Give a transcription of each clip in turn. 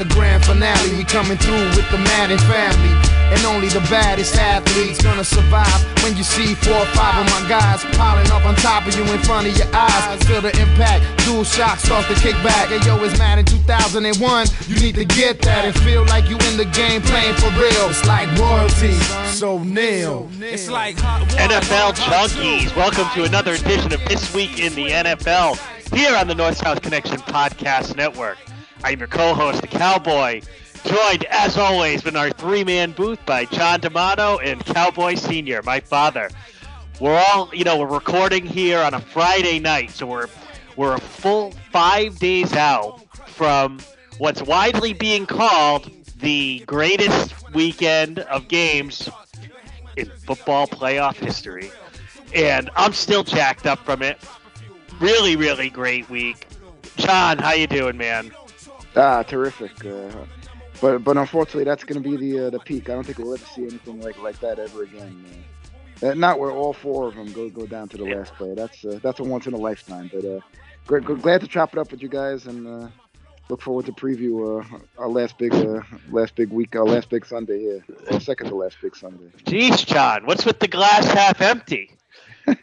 the grand finale. We coming through with the Madden family. And only the baddest athletes gonna survive when you see four or five of my guys piling up on top of you in front of your eyes. Feel the impact, dual shock starts to kick back. Hey yo, it's Madden 2001. You need to get that and feel like you in the game playing for real. It's like royalty, so nil. It's like NFL Junkies, welcome to another edition of This Week in the NFL here on the North South Connection Podcast Network. I'm your co host, the Cowboy, joined as always in our three man booth by John D'Amato and Cowboy Sr., my father. We're all, you know, we're recording here on a Friday night, so we're we're a full five days out from what's widely being called the greatest weekend of games in football playoff history. And I'm still jacked up from it. Really, really great week. John, how you doing, man? Ah, terrific. Uh, but but unfortunately, that's going to be the uh, the peak. I don't think we'll ever see anything like like that ever again. Uh, not where all four of them go go down to the last play. That's uh, that's a once in a lifetime. But uh, great, glad to chop it up with you guys and uh, look forward to preview uh, our last big uh, last big week, our last big Sunday here, or second to last big Sunday. Jeez, John, what's with the glass half empty?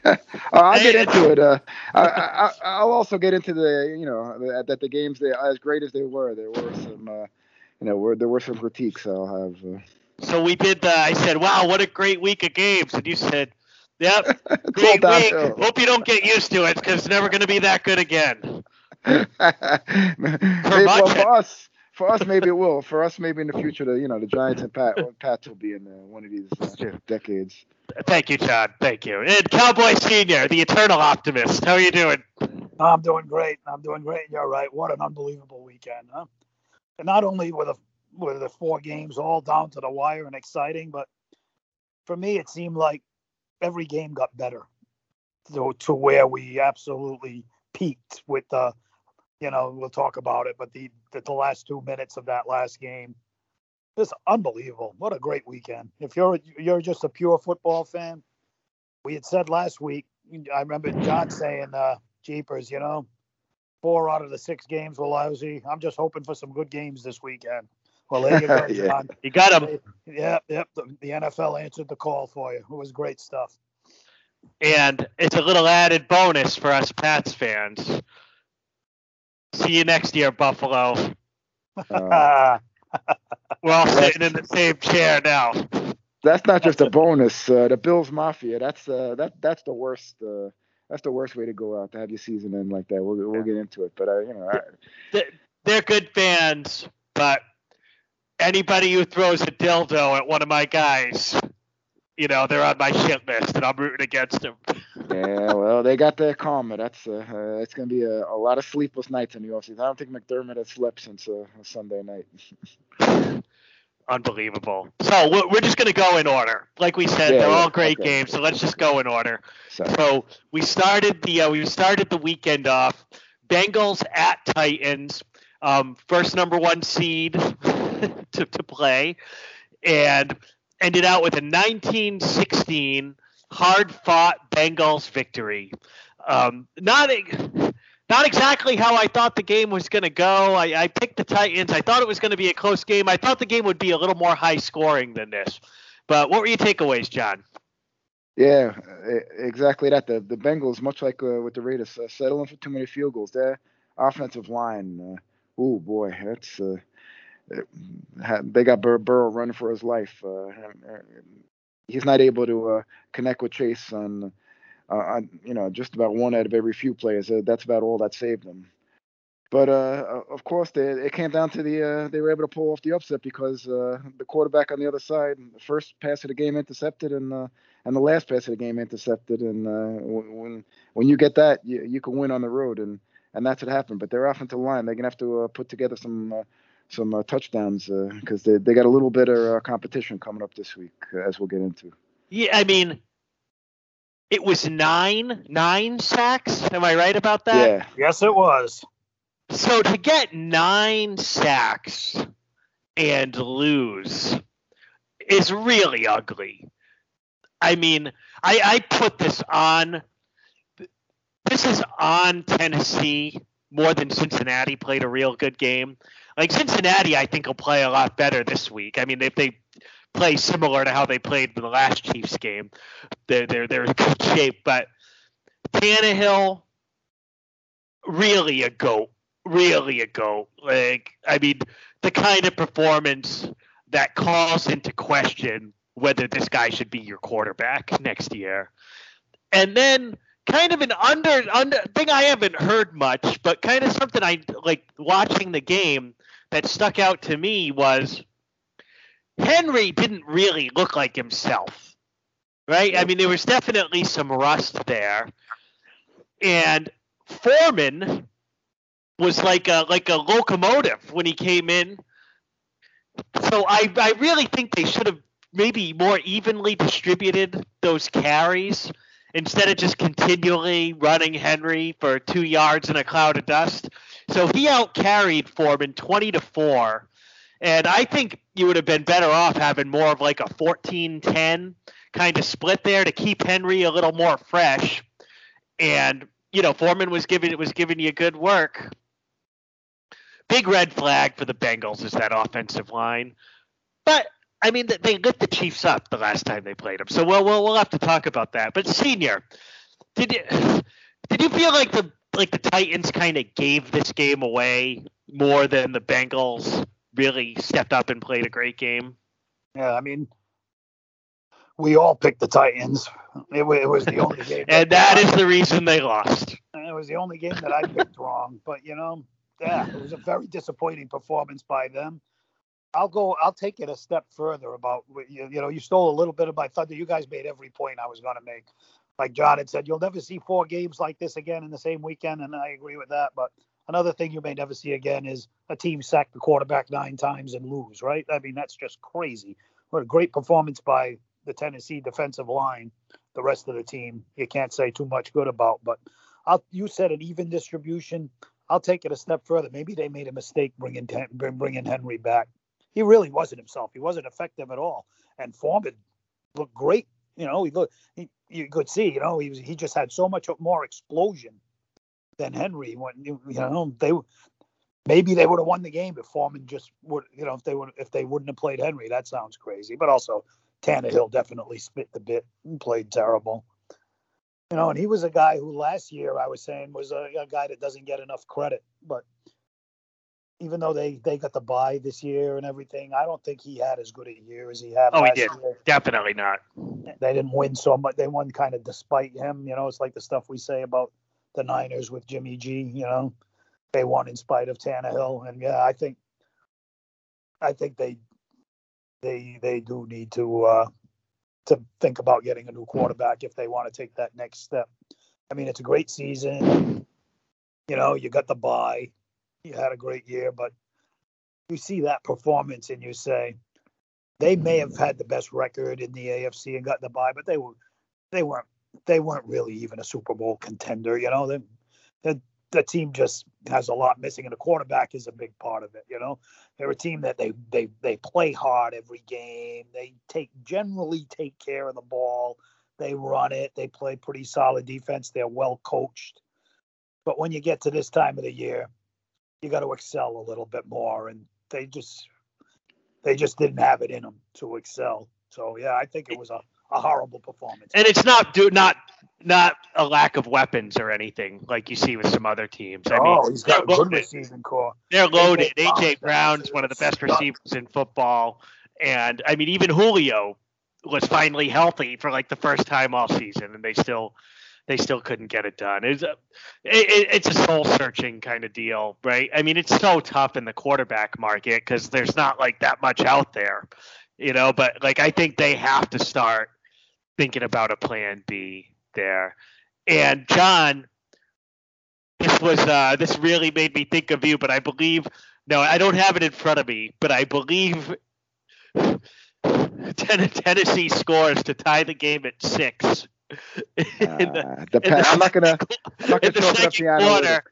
I'll get into it. Uh, I, will also get into the, you know, that the games, they, as great as they were, there were some, uh, you know, were, there were some critiques I'll have. Uh, so we did. The, I said, "Wow, what a great week of games," and you said, "Yep, great week. Hope you don't get used to it because it's never going to be that good again." for, well, for us, for us, maybe it will. For us, maybe in the future, the you know the Giants and Pat, Pats will be in uh, one of these uh, decades. Thank you, John. Thank you. And Cowboy Senior, the eternal optimist. How are you doing? I'm doing great. I'm doing great. You're right. What an unbelievable weekend, huh? And not only were the were the four games all down to the wire and exciting, but for me, it seemed like every game got better to, to where we absolutely peaked with the, you know, we'll talk about it, but the, the, the last two minutes of that last game it's unbelievable. What a great weekend. If you're you're just a pure football fan, we had said last week. I remember John saying, uh, "Jeepers, you know, four out of the six games were lousy. I'm just hoping for some good games this weekend." Well, there you go, John. You got them. Yep, yep. The, the NFL answered the call for you. It was great stuff. And it's a little added bonus for us Pats fans. See you next year, Buffalo. Uh, We're all sitting in the same chair now. That's not just a bonus. Uh, the Bills Mafia. That's uh, that that's the worst. Uh, that's the worst way to go out to have your season end like that. We'll we'll get into it, but uh, you know, I, they're good fans, but anybody who throws a dildo at one of my guys, you know, they're on my shit list, and I'm rooting against them. yeah, well, they got their karma. That's uh, uh, it's gonna be a, a, lot of sleepless nights in the offseason. I don't think McDermott has slept since uh, Sunday night. Unbelievable. So we're just gonna go in order. Like we said, yeah, they're yeah, all great okay. games. So let's just go in order. Sorry. So we started the uh, we started the weekend off. Bengals at Titans. Um, first number one seed to, to play, and ended out with a 1916 hard fought Bengals victory. Um, not not exactly how I thought the game was going to go. I, I, picked the Titans. I thought it was going to be a close game. I thought the game would be a little more high scoring than this. But what were your takeaways, John? Yeah, exactly that. The the Bengals, much like uh, with the Raiders, uh, settling for too many field goals. Their offensive line, uh, oh boy, that's uh, they got Bur- Burrow running for his life. Uh, he's not able to uh, connect with Chase on, uh, on, you know, just about one out of every few plays. Uh, that's about all that saved them. But uh, of course, they, it came down to the uh, they were able to pull off the upset because the quarterback on the other side, the first pass of the game intercepted, and and the last pass of the game intercepted. And when when you get that, you, you can win on the road, and and that's what happened. But their offensive line, they're gonna have to put together some some uh, touchdowns because uh, they they got a little bit of uh, competition coming up this week, as we'll get into. Yeah, I mean, it was nine nine sacks. Am I right about that? Yeah. Yes, it was. So to get nine sacks and lose is really ugly. I mean, I, I put this on. This is on Tennessee more than Cincinnati played a real good game. Like Cincinnati, I think will play a lot better this week. I mean, if they play similar to how they played in the last Chiefs game, they're they're they're in good shape. But Tannehill, really a goat, really a goat. Like I mean, the kind of performance that calls into question whether this guy should be your quarterback next year. And then kind of an under under thing I haven't heard much, but kind of something I like watching the game that stuck out to me was Henry didn't really look like himself. Right? I mean there was definitely some rust there. And Foreman was like a like a locomotive when he came in. So I I really think they should have maybe more evenly distributed those carries instead of just continually running Henry for two yards in a cloud of dust. So he out carried Foreman 20 to 4. And I think you would have been better off having more of like a 14 10 kind of split there to keep Henry a little more fresh. And, you know, Foreman was giving it was giving you good work. Big red flag for the Bengals is that offensive line. But I mean, they lit the Chiefs up the last time they played them. So we'll we'll, we'll have to talk about that. But senior, did you did you feel like the like the Titans kind of gave this game away more than the Bengals really stepped up and played a great game? Yeah, I mean, we all picked the Titans. It, it was the only game, and that is the reason they lost. It was the only game that I picked wrong. But you know, yeah, it was a very disappointing performance by them. I'll go. I'll take it a step further about you. You know, you stole a little bit of my thunder. You guys made every point I was going to make. Like John had said, you'll never see four games like this again in the same weekend, and I agree with that. But another thing you may never see again is a team sack the quarterback nine times and lose. Right? I mean, that's just crazy. What a great performance by the Tennessee defensive line. The rest of the team, you can't say too much good about. But I'll, you said an even distribution. I'll take it a step further. Maybe they made a mistake bringing bringing Henry back he really wasn't himself. He wasn't effective at all. And Foreman looked great. You know, he looked. He, you could see. You know, he was. He just had so much more explosion than Henry. When you know they maybe they would have won the game if Foreman just would. You know, if they would if they wouldn't have played Henry. That sounds crazy. But also Tannehill definitely spit the bit and played terrible. You know, and he was a guy who last year I was saying was a, a guy that doesn't get enough credit, but even though they they got the bye this year and everything, I don't think he had as good a year as he had. Oh, he did. Year. Definitely not. They didn't win so much. They won kind of despite him. You know, it's like the stuff we say about the Niners with Jimmy G. You know, they won in spite of Tannehill, and yeah, I think, I think they, they they do need to uh, to think about getting a new quarterback if they want to take that next step. I mean, it's a great season. You know, you got the bye he had a great year, but you see that performance and you say they may have had the best record in the AFC and got the bye, but they were they weren't they weren't really even a Super Bowl contender. You know, the the team just has a lot missing, and the quarterback is a big part of it. You know, they're a team that they they they play hard every game. They take generally take care of the ball. They run it. They play pretty solid defense. They're well coached. But when you get to this time of the year, you got to excel a little bit more, and they just they just didn't have it in them to excel. So yeah, I think it was a, a horrible performance. And it's not do not not a lack of weapons or anything like you see with some other teams. I oh, mean, he's got a good receiving corps. They're loaded. AJ Brown's one of the best receivers in football, and I mean even Julio was finally healthy for like the first time all season, and they still they still couldn't get it done. It's a, it, it's a soul searching kind of deal, right? I mean, it's so tough in the quarterback market because there's not like that much out there, you know. But like, I think they have to start thinking about a plan B there. And John, this was uh, this really made me think of you, but I believe no, I don't have it in front of me, but I believe Tennessee scores to tie the game at six uh, the, the, I'm not gonna. I'm not gonna in the second quarter,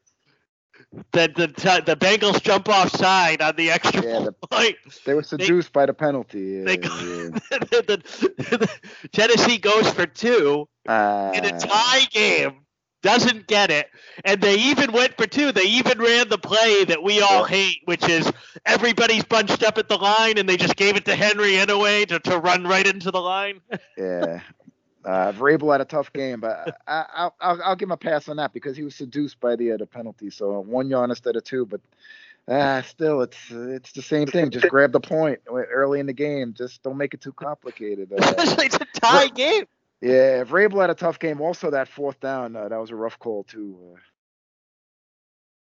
the the the Bengals jump offside on the extra yeah, the, point. They were seduced they, by the penalty. They, yeah. the, Tennessee goes for two uh, in a tie game. doesn't get it, and they even went for two. They even ran the play that we all hate, which is everybody's bunched up at the line, and they just gave it to Henry anyway to, to run right into the line. yeah. Uh, Vrabel had a tough game, but I, will I'll give him a pass on that because he was seduced by the uh, the penalty. So one yard instead of two, but uh, still, it's it's the same thing. Just grab the point early in the game. Just don't make it too complicated. Uh, it's a tie game. Yeah, Vrabel had a tough game. Also, that fourth down, uh, that was a rough call too. Uh,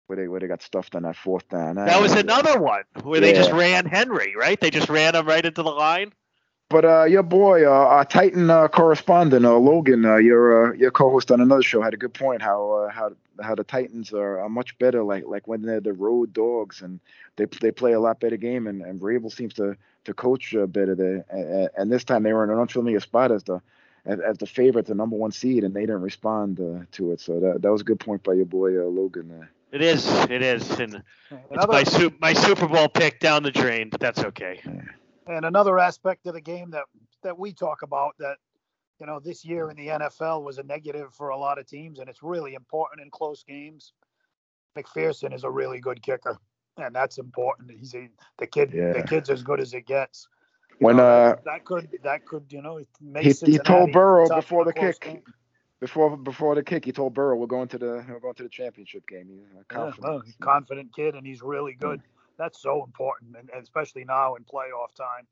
where they where they got stuffed on that fourth down. That was another one where yeah. they just ran Henry, right? They just ran him right into the line. But uh, your boy, uh, our Titan uh, correspondent uh, Logan, uh, your uh, your co-host on another show, had a good point. How uh, how how the Titans are, are much better, like like when they're the road dogs and they they play a lot better game, and and Vrabel seems to to coach uh, better there. And, and this time they were in an unfamiliar spot as the as, as the favorite, the number one seed, and they didn't respond uh, to it. So that that was a good point by your boy uh, Logan there. It is, it is, and it's my su- my Super Bowl pick down the drain, but that's okay. Yeah. And another aspect of the game that that we talk about that you know this year in the NFL was a negative for a lot of teams, and it's really important in close games. McPherson is a really good kicker, and that's important. He's a, the kid. Yeah. The kid's as good as it gets. You when know, uh, that could that could you know he, he told Burrow before the kick. Game. Before before the kick, he told Burrow we're going to the we're going to the championship game. He's confident. Yeah, well, confident kid, and he's really good that's so important, and, especially now in playoff time.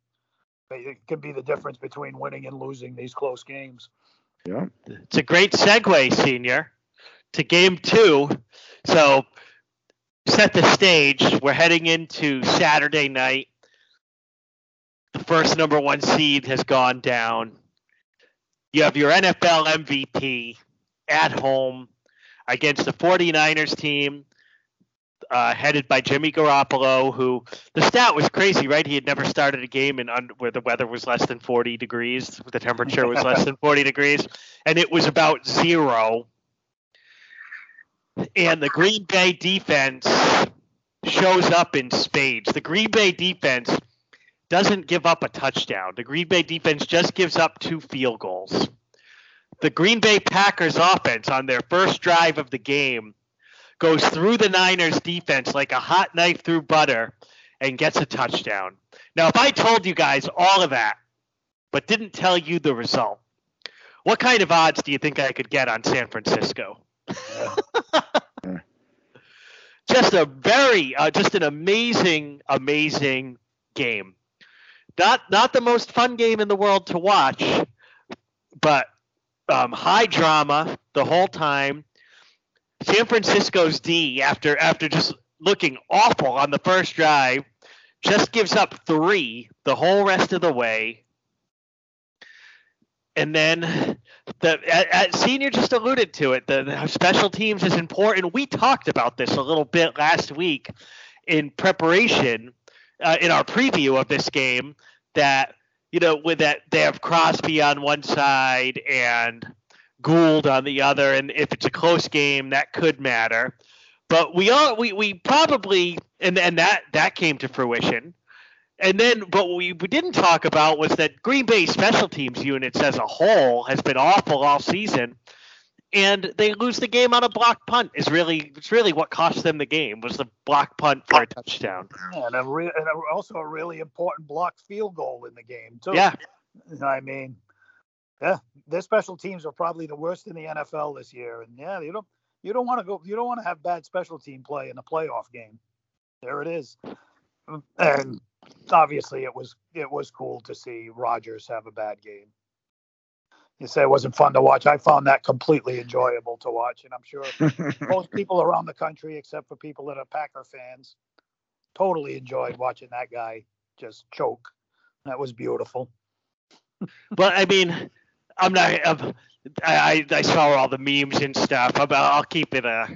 It can be the difference between winning and losing these close games. Yeah, it's a great segue, senior, to game two. So set the stage. We're heading into Saturday night. The first number one seed has gone down. You have your NFL MVP at home against the 49ers team uh, headed by Jimmy Garoppolo, who the stat was crazy, right? He had never started a game in where the weather was less than 40 degrees, the temperature was less than 40 degrees, and it was about zero. And the Green Bay defense shows up in spades. The Green Bay defense doesn't give up a touchdown. The Green Bay defense just gives up two field goals. The Green Bay Packers offense on their first drive of the game goes through the Niners defense like a hot knife through butter and gets a touchdown. Now, if I told you guys all of that, but didn't tell you the result, what kind of odds do you think I could get on San Francisco? just a very, uh, just an amazing, amazing game. Not not the most fun game in the world to watch, but um, high drama the whole time. San Francisco's D after after just looking awful on the first drive just gives up three the whole rest of the way. And then the at, at senior just alluded to it. The, special teams is important. We talked about this a little bit last week in preparation uh, in our preview of this game. That you know with that they have Crosby on one side and Gould on the other, and if it's a close game, that could matter. But we all we, we probably and and that that came to fruition. And then, but what we, we didn't talk about was that Green Bay special teams units as a whole has been awful all season, and they lose the game on a block punt. Is really it's really what cost them the game was the block punt for a touchdown. Yeah, and, a re- and a, also a really important block field goal in the game too. Yeah, I mean, yeah, their special teams are probably the worst in the NFL this year. And yeah, you don't you don't want to go you don't want to have bad special team play in a playoff game. There it is. And obviously it was it was cool to see Rodgers have a bad game. You say it wasn't fun to watch. I found that completely enjoyable to watch, and I'm sure most people around the country, except for people that are Packer fans, totally enjoyed watching that guy just choke. That was beautiful. but I mean, I'm not. I'm, I I saw all the memes and stuff. i I'll keep it a, uh,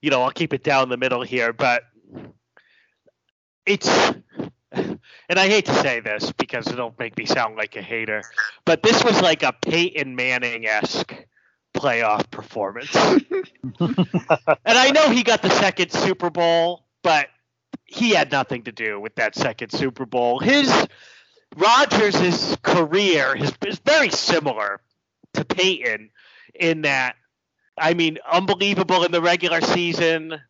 you know, I'll keep it down the middle here. But it's, and I hate to say this because it'll make me sound like a hater, but this was like a Peyton Manning esque playoff performance. and I know he got the second Super Bowl, but he had nothing to do with that second Super Bowl. His Rodgers' career is, is very similar to Peyton in that I mean, unbelievable in the regular season.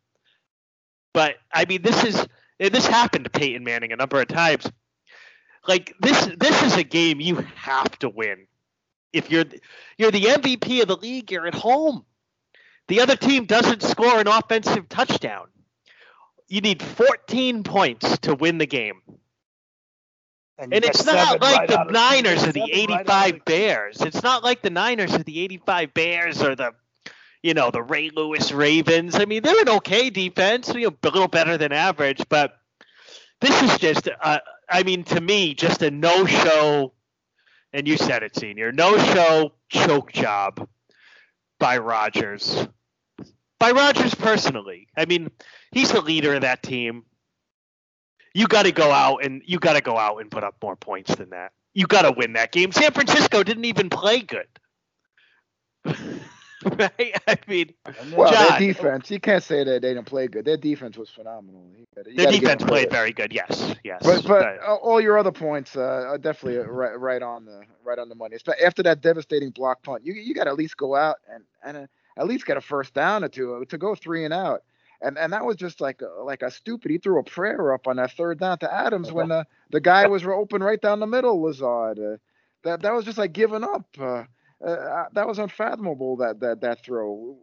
But I mean, this is this happened to Peyton Manning a number of times. Like this, this is a game you have to win. If you're you're the MVP of the league, you're at home. The other team doesn't score an offensive touchdown. You need 14 points to win the game. And, and it's not like right the Niners or the 85 right Bears. It's not like the Niners or the 85 Bears or the you know, the Ray Lewis Ravens. I mean, they're an okay defense, you know, a little better than average, but this is just, uh, I mean, to me, just a no show, and you said it, senior, no show choke job by Rodgers. By Rodgers personally. I mean, he's the leader of that team. You got to go out and you got to go out and put up more points than that. You got to win that game. San Francisco didn't even play good. right? I mean, well, John, their defense. You can't say that they didn't play good. Their defense was phenomenal. You their defense played very good. Yes, yes. But but all your other points uh, are definitely right, right on the right on the money. After that devastating block punt, you you got to at least go out and and uh, at least get a first down or two uh, to go three and out. And and that was just like a, like a stupid. He threw a prayer up on that third down to Adams when the the guy was open right down the middle. Lazard. Uh, that that was just like giving up. Uh, uh, uh, that was unfathomable that that that throw.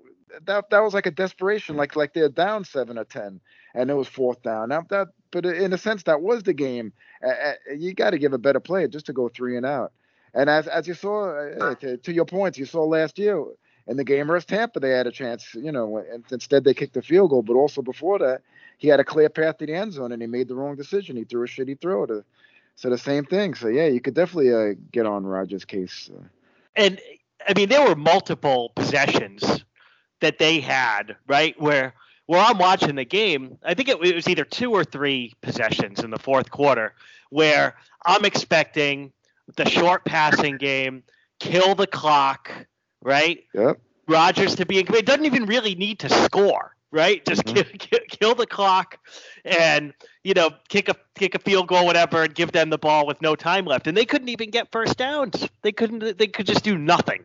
That that was like a desperation, like like they're down seven or ten, and it was fourth down. Now that, but in a sense, that was the game. Uh, you got to give a better play just to go three and out. And as as you saw, uh, to, to, your points, you saw last year in the game versus Tampa, they had a chance, you know, instead they kicked the field goal. But also before that, he had a clear path to the end zone, and he made the wrong decision. He threw a shitty throw to. So the same thing. So yeah, you could definitely uh, get on Rodgers' case. Uh, and I mean, there were multiple possessions that they had, right? Where where I'm watching the game, I think it was either two or three possessions in the fourth quarter where I'm expecting the short passing game, kill the clock, right? Yep. Rodgers to be it doesn't even really need to score, right? Just mm-hmm. kill, kill, kill, the clock and you know kick a kick a field goal, whatever, and give them the ball with no time left. And they couldn't even get first downs. They couldn't. They could just do nothing.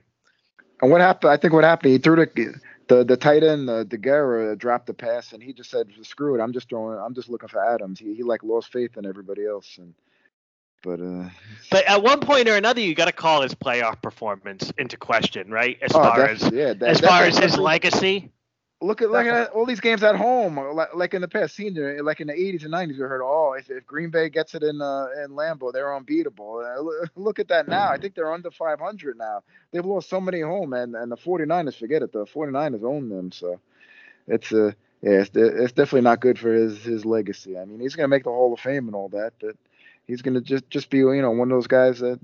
And what happened? I think what happened. He threw the the the tight end, uh, Deguara, dropped the pass, and he just said, "Screw it, I'm just throwing. I'm just looking for Adams." He he like lost faith in everybody else, and but uh. But at one point or another, you got to call his playoff performance into question, right? As oh, far as yeah, that, as far as his legacy. Look at look at all these games at home, like, like in the past. Senior, like in the '80s and '90s, we heard, oh, if, if Green Bay gets it in uh, in Lambeau, they're unbeatable. Uh, look at that now. I think they're under 500 now. They've lost so many home, and and the 49ers, forget it. The 49ers own them, so it's uh, yeah, it's, it's definitely not good for his his legacy. I mean, he's gonna make the Hall of Fame and all that, but he's gonna just just be you know one of those guys that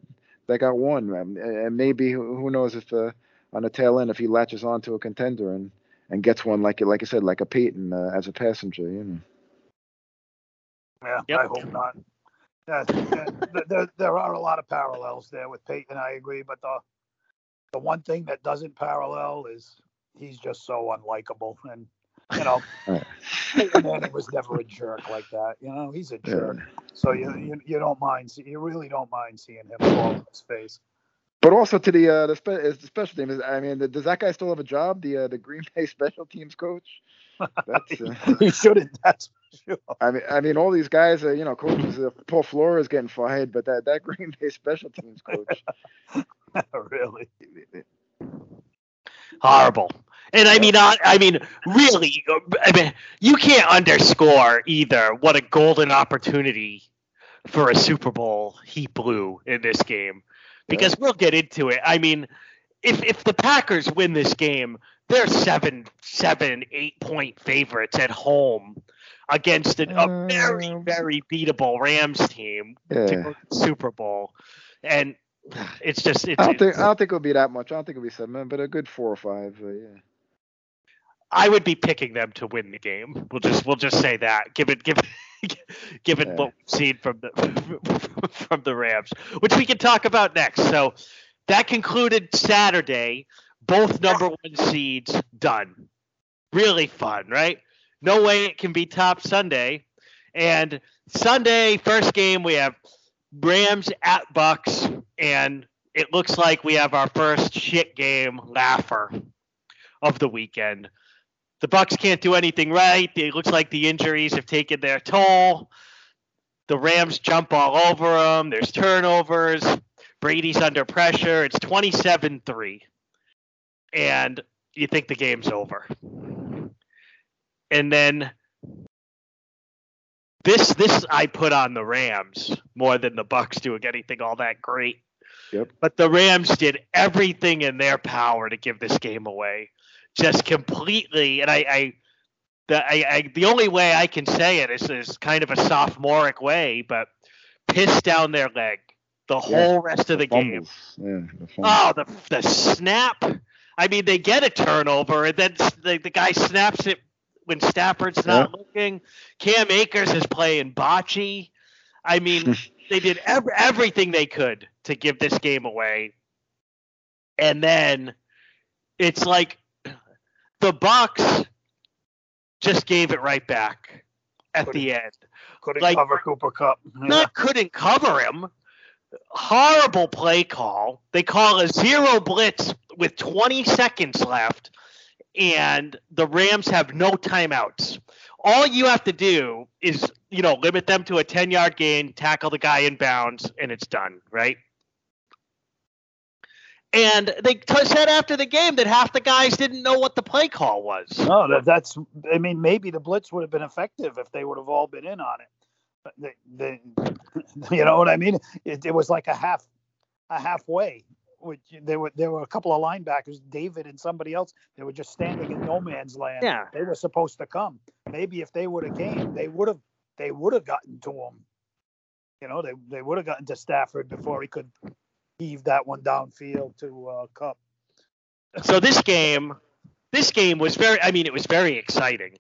that got one, and maybe who knows if uh, on the tail end if he latches on to a contender and and gets one like like I said, like a Peyton uh, as a passenger. You know. Yeah, yep. I hope not. Yeah, there, there are a lot of parallels there with Peyton. I agree, but the the one thing that doesn't parallel is he's just so unlikable, and you know, Manning was never a jerk like that. You know, he's a jerk. Yeah. So you, you you don't mind, you really don't mind seeing him fall in his face. But also to the uh, the, spe- the special teams. I mean, does that guy still have a job? The uh, the Green Bay special teams coach. That's, uh, he shouldn't. That's sure. I mean, I mean, all these guys, uh, you know, coaches. Uh, Paul Flores getting fired, but that that Green Bay special teams coach. really. Horrible. And I mean, I, I mean, really, I mean, you can't underscore either what a golden opportunity for a Super Bowl he blew in this game because we'll get into it. I mean, if if the Packers win this game, they're seven, seven, eight point favorites at home against an, a very, um, very beatable Rams team yeah. to go to the Super Bowl, and it's just. It's, I don't think I don't think it'll be that much. I don't think it'll be seven, but a good four or five. Uh, yeah. I would be picking them to win the game. We'll just we'll just say that. Give it give given yeah. what we've seen from the from the Rams, which we can talk about next. So that concluded Saturday. Both number one seeds done. Really fun, right? No way it can be top Sunday. And Sunday, first game, we have Rams at Bucks, and it looks like we have our first shit game laugher of the weekend. The Bucks can't do anything right. It looks like the injuries have taken their toll. The Rams jump all over them. There's turnovers. Brady's under pressure. It's 27-3. And you think the game's over. And then this this I put on the Rams more than the Bucks doing anything all that great. Yep. But the Rams did everything in their power to give this game away, just completely. And I, I the I, I the only way I can say it is is kind of a sophomoric way, but piss down their leg the whole rest of the game. Yeah, the. Oh, the the snap. I mean, they get a turnover, and then the, the guy snaps it when Stafford's not looking. Cam Akers is playing bocce. I mean, they did ev- everything they could to give this game away, and then it's like the Bucks just gave it right back at the end Couldn't Like- cover Cooper Kupp. not couldn't cover him. Horrible play call. They call a zero blitz with 20 seconds left, and the Rams have no timeouts. All you have to do is, you know, limit them to a 10 yard gain, tackle the guy in bounds, and it's done, right? And they t- said after the game that half the guys didn't know what the play call was. No, that, that's. I mean, maybe the blitz would have been effective if they would have all been in on it. But they, they, you know what I mean? It, it was like a half, a halfway. Which there were there were a couple of linebackers, David and somebody else. They were just standing in no man's land. Yeah. They were supposed to come. Maybe if they would have came, they would have they would have gotten to him. You know, they they would have gotten to Stafford before he could heave that one downfield to uh, Kupp. So this game, this game was very. I mean, it was very exciting.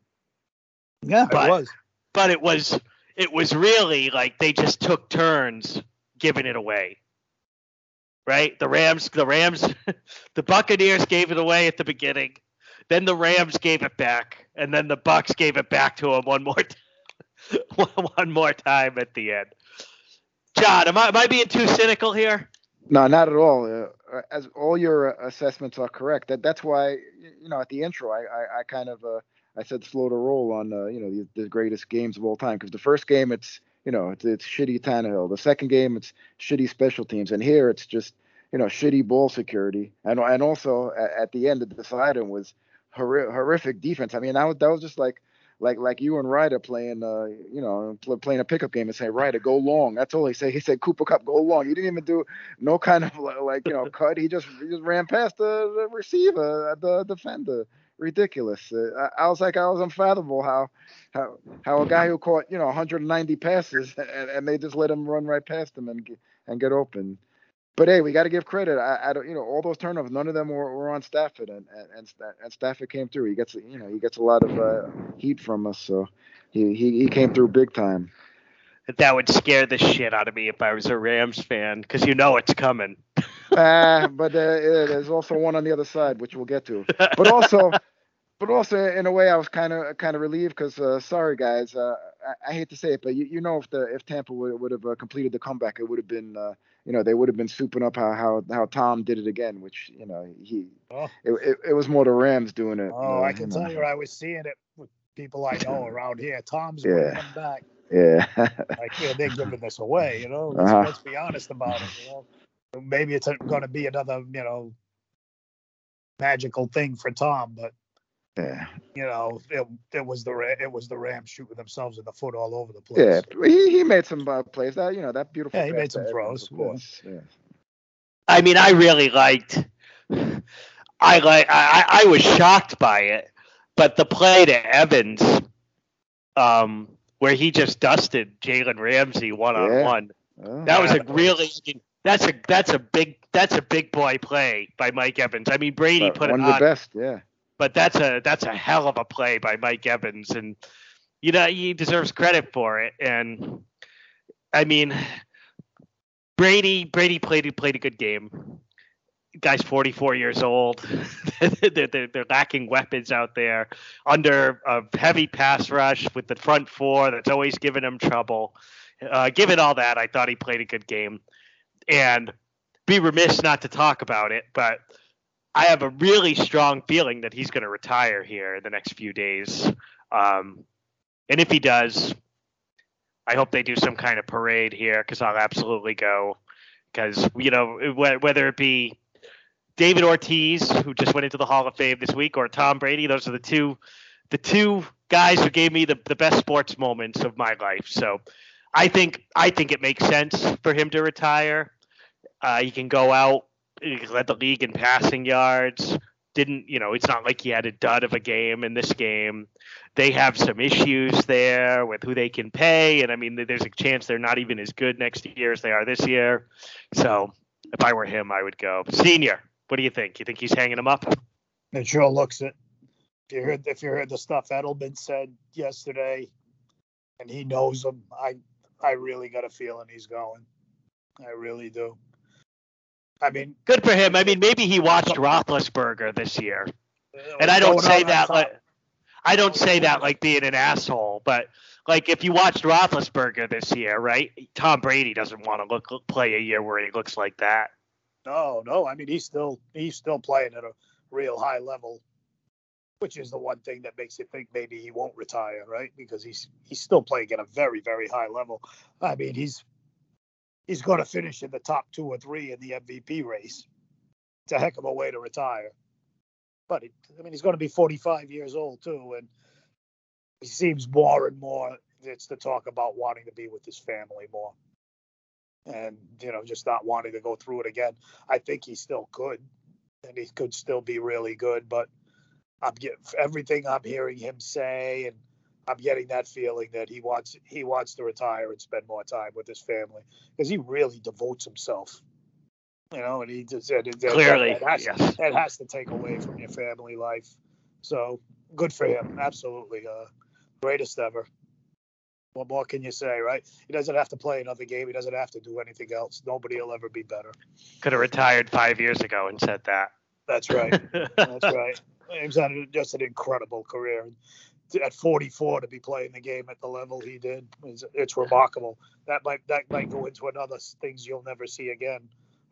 Yeah, But- it was. but it was it was really like they just took turns giving it away. Right? The Rams the Rams the Buccaneers gave it away at the beginning. Then the Rams gave it back and then the Bucks gave it back to them one more t- one more time at the end. John, am I am I being too cynical here? No, not at all. Uh, as all your uh, assessments are correct. That that's why you know at the intro I I, I kind of uh, I said slow to roll on uh, you know the, the greatest games of all time because the first game it's you know it's, it's shitty Tannehill. The second game it's shitty special teams, and here it's just you know shitty ball security, and and also at, at the end of the deciding was horri- horrific defense. I mean that was that was just like. Like like you and Ryder playing, uh, you know, pl- playing a pickup game and say, Ryder, go long. That's all he said. He said, Cooper Kupp, go long. He didn't even do no kind of like you know cut. He just he just ran past the, the receiver, the defender. Ridiculous. Uh, I, I was like, I was unfathomable how how how a guy who caught you know 190 passes and, and they just let him run right past him and get, and get open. But hey, we got to give credit. I, I don't, you know, all those turnovers, none of them were, were on Stafford, and and and, Stafford came through. He gets, you know, he gets a lot of uh, heat from us, so he, he he came through big time. That would scare the shit out of me if I was a Rams fan because you know it's coming. Ah, but uh, there's also one on the other side, which we'll get to. But also, but also in a way, I was kind of kind of relieved because uh, sorry guys, uh, I, hate to say it, but you, you know if the if Tampa would would have uh, completed the comeback, it would have been uh, you know they would have been souping up how how how Tom did it again, which you know he Oh. it, it, it was more the Rams doing it. Oh, uh, I can know. tell you, I was seeing it with people I know around here. Tom's Yeah. back. Yeah. Like, yeah, they're giving this away, you know. Let's, Uh-huh. let's be honest about it, you know. Maybe it's going to be another, you know, magical thing for Tom, but yeah. you know, it, it was the Ra- it was the Rams shooting themselves in the foot all over the place. Yeah, place. he, he made some uh, plays. That you know that beautiful. Yeah, he made some throws, of course. Yeah. I mean, I really liked. I like. I, I was shocked by it, but the play to Evans, um, where he just dusted Jalen Ramsey one on one. That was a really. That's a that's a big that's a big boy play by Mike Evans. I mean, Brady But put it one of the best. Yeah. But that's a that's a hell of a play by Mike Evans, and you know he deserves credit for it. And I mean, Brady Brady played played a good game. Guy's 44 years old. they're, they're, they're lacking weapons out there under a heavy pass rush with the front four that's always giving him trouble. Uh, given all that, I thought he played a good game. And be remiss not to talk about it, but I have a really strong feeling that he's going to retire here in the next few days. Um, and if he does, I hope they do some kind of parade here because I'll absolutely go. Because you know whether it be David Ortiz, who just went into the Hall of Fame this week, or Tom Brady, those are the two the two guys who gave me the, the best sports moments of my life. So I think I think it makes sense for him to retire. Uh, he can go out, he led the league in passing yards. Didn't you know? It's not like he had a dud of a game in this game. They have some issues there with who they can pay, and I mean, there's a chance they're not even as good next year as they are this year. So if I were him, I would go senior. What do you think? You think he's hanging him up? It sure looks it. If you heard if you heard the stuff Edelman said yesterday, and he knows him, I I really got a feeling he's going. I really do. I mean, good for him. I mean, maybe he watched Roethlisberger this year, and I don't say that like I don't say that like being an asshole, but like if you watched Roethlisberger this year, right? Tom Brady doesn't want to look play a year where he looks like that. No, no. I mean, he's still he's still playing at a real high level, which is the one thing that makes you think maybe he won't retire, right? Because he's he's still playing at a very very high level. I mean, he's he's going to finish in the top two or three in the MVP race. It's a heck of a way to retire. But I mean, he's going to be 45 years old too, and he seems more and more it's to talk about wanting to be with his family more, and you know, just not wanting to go through it again. I think he still could, and he could still be really good. But I'm getting everything I'm hearing him say and I'm getting that feeling that he wants he wants to retire and spend more time with his family because he really devotes himself. You know, and he just said it, clearly it has, yes. it has to take away from your family life. So good for him, absolutely, uh, greatest ever. What more can you say, right? He doesn't have to play another game. He doesn't have to do anything else. Nobody will ever be better. Could have retired five years ago and said that. That's right. That's right. He's had just an incredible career at 44 to be playing the game at the level he did. It's, it's remarkable. That might that might go into another things you'll never see again.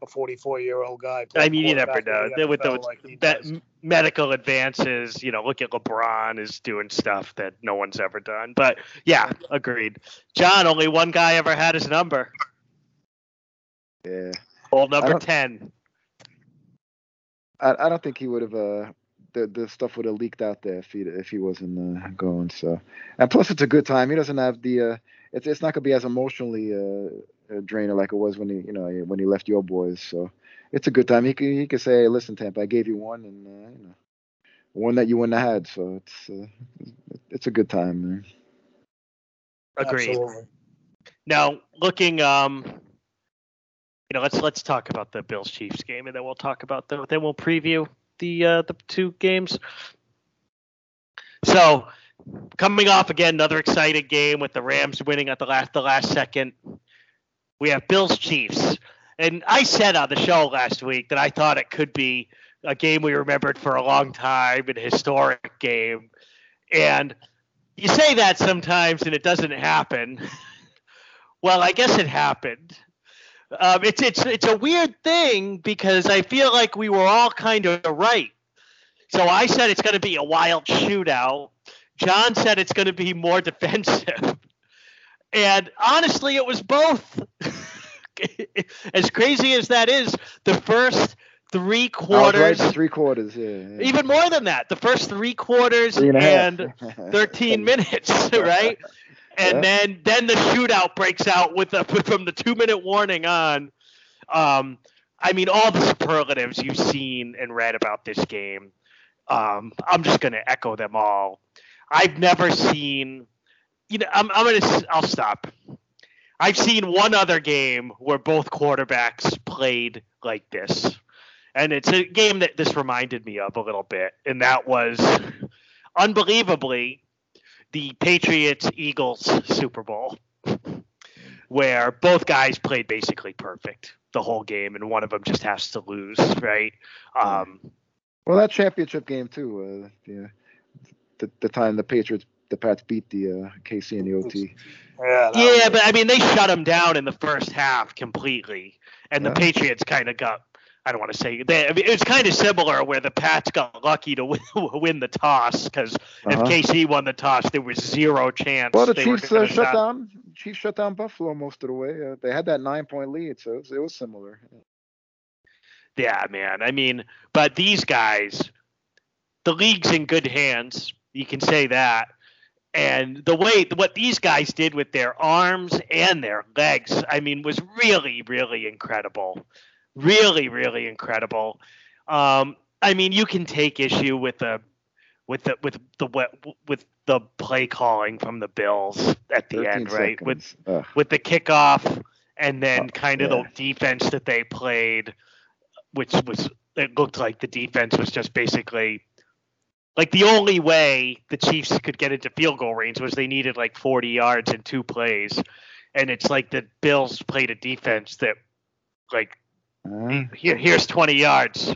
A 44 year old guy i mean you never know. the with the like that medical advances you know look at lebron is doing stuff that no one's ever done. But yeah agreed. John only one guy ever had his number. Yeah. Old number 10 I, I don't think he would have uh, the the stuff would have leaked out there if he if he wasn't uh, going. So, and plus it's a good time. He doesn't have the uh, it's it's not gonna be as emotionally uh, a drainer like it was when he you know when he left your boys. So it's a good time. He could he could say, hey, listen, Tampa, I gave you one, and uh, you know one that you wouldn't have had. So it's uh, it's a good time. Man. Agreed. Absolutely. Now looking um you know, let's let's talk about the Bills Chiefs game, and then we'll talk about the then we'll preview the uh, the two games. So coming off again another exciting game with the Rams winning at the last the last second. We have Bills Chiefs. And I said on the show last week that I thought it could be a game we remembered for a long time, a historic game. And you say that sometimes and it doesn't happen. well, I guess it happened. Um, it's it's it's a weird thing because I feel like we were all kind of right. So I said it's going to be a wild shootout. John said it's going to be more defensive. And honestly, it was both. as crazy as that is, the first three quarters. Right, three quarters, yeah, yeah, Even more than that. The first three quarters three and, and 13 minutes, right? And yeah. then then the shootout breaks out with the from the two minute warning on. Um, I mean, all the superlatives you've seen and read about this game. Um, I'm just going to echo them all. I've never seen, you know, I'm, I'm going to, I'll stop. I've seen one other game where both quarterbacks played like this. And it's a game that this reminded me of a little bit. And that was unbelievably the Patriots Eagles Super Bowl, where both guys played basically perfect the whole game, and one of them just has to lose, right? Um, well, that championship game too. Uh, yeah, the, the time the Patriots, the Pats beat the uh, KC in the OT. Yeah, yeah, but I mean, they shut them down in the first half completely, and yeah. the Patriots kind of got I don't want to say they, I mean, it's kind of similar where the Pats got lucky to win, win the toss because Uh-huh. if KC won the toss, there was zero chance. Well, the Chiefs uh, shut down. Chiefs shut down Buffalo most of the way. Uh, they had that nine point lead, so it was, it was similar. Yeah, man. I mean, but these guys, the league's in good hands. You can say that. And the way what these guys did with their arms and their legs, I mean, was really, really incredible. Really, really incredible. Um, I mean, you can take issue with the with the with the with the play calling from the Bills at the 13 end, right? With. Ugh. with the kickoff and then Oh, kind of yeah. the defense that they played, which was it looked like the defense was just basically like the only way the Chiefs could get into field goal range was they needed like 40 yards in two plays, and it's like the Bills played a defense that like Uh, here here's 20 yards.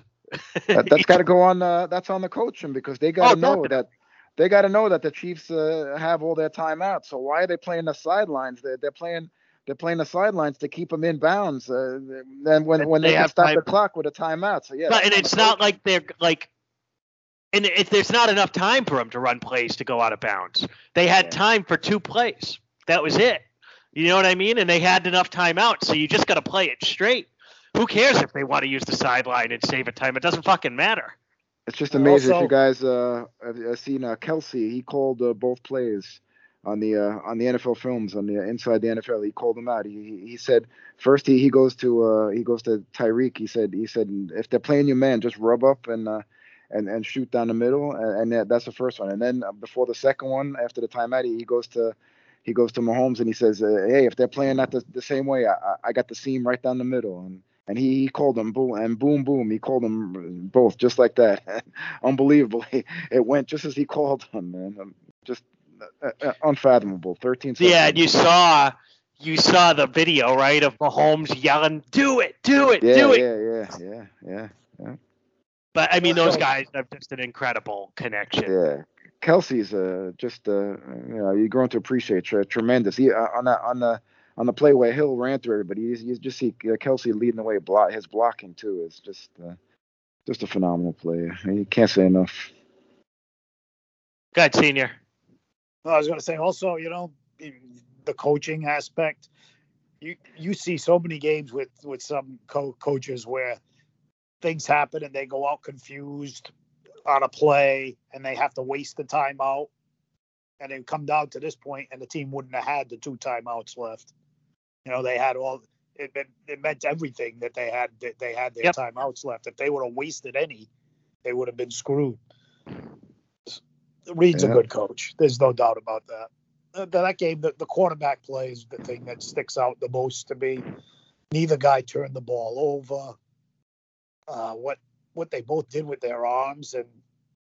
that, that's got to go on. Uh, that's on the coaching because they got to Oh, know definitely. that they got to know that the Chiefs uh, have all their timeouts. So why are they playing the sidelines? They're, they're playing. They're playing the sidelines to keep them in bounds. Uh, then when And when they they, have stop time- the clock with a timeout. So yeah, But, and it's not like they're like, and if there's not enough time for them to run plays to go out of bounds, they had Yeah. time for two plays. That was it. You know what I mean? And they had enough timeouts, so you just got to play it straight. Who cares if they want to use the sideline and save a time? It doesn't fucking matter. It's just And amazing if you guys uh have, have seen uh, Kelce. He called uh, both plays on the uh, on the NFL films on the uh, inside the NFL. He called them out. He he- he said first he, he goes to uh he goes to Tyreek. He said he said if they're playing you man, just rub up and uh and and shoot down the middle. And, and that's the first one. And then uh, before the second one, after the timeout, he, he goes to he goes to Mahomes and he says, uh, "Hey, if they're playing that the, the same way, I, I- I got the seam right down the middle." And and he, he called them boom and boom boom. He called them both just like that. unbelievably It went just as he called them, man. Um, Just uh, uh, unfathomable. Thirteen seconds. Yeah, and you saw, you saw the video right of Mahomes yelling, "Do it, do it, yeah, do it!" yeah, yeah, yeah, yeah, But I mean, those guys have just an incredible connection. yeah. Kelce's uh, just uh, you know you're going to appreciate tre- tremendous. He uh, on the on the on the play where Hill ran through everybody. You, you just see uh, Kelce leading the way. Block his blocking too is just uh, just a phenomenal player. You can't say enough. Good senior. No, I was going to say also, you know, the coaching aspect. You you see so many games with with some co- coaches where things happen and they go out confused on a play and they have to waste the timeout, and they come down to this point and the team wouldn't have had the two timeouts left. You know, they had all. It, meant it meant everything that they had that they had their Yep. timeouts left. If they would have wasted any, they would have been screwed. Reid's a good coach. There's no doubt about that. Uh, that game, the, the quarterback play is the thing that sticks out the most to me. Neither guy turned the ball over. Uh, what what they both did with their arms and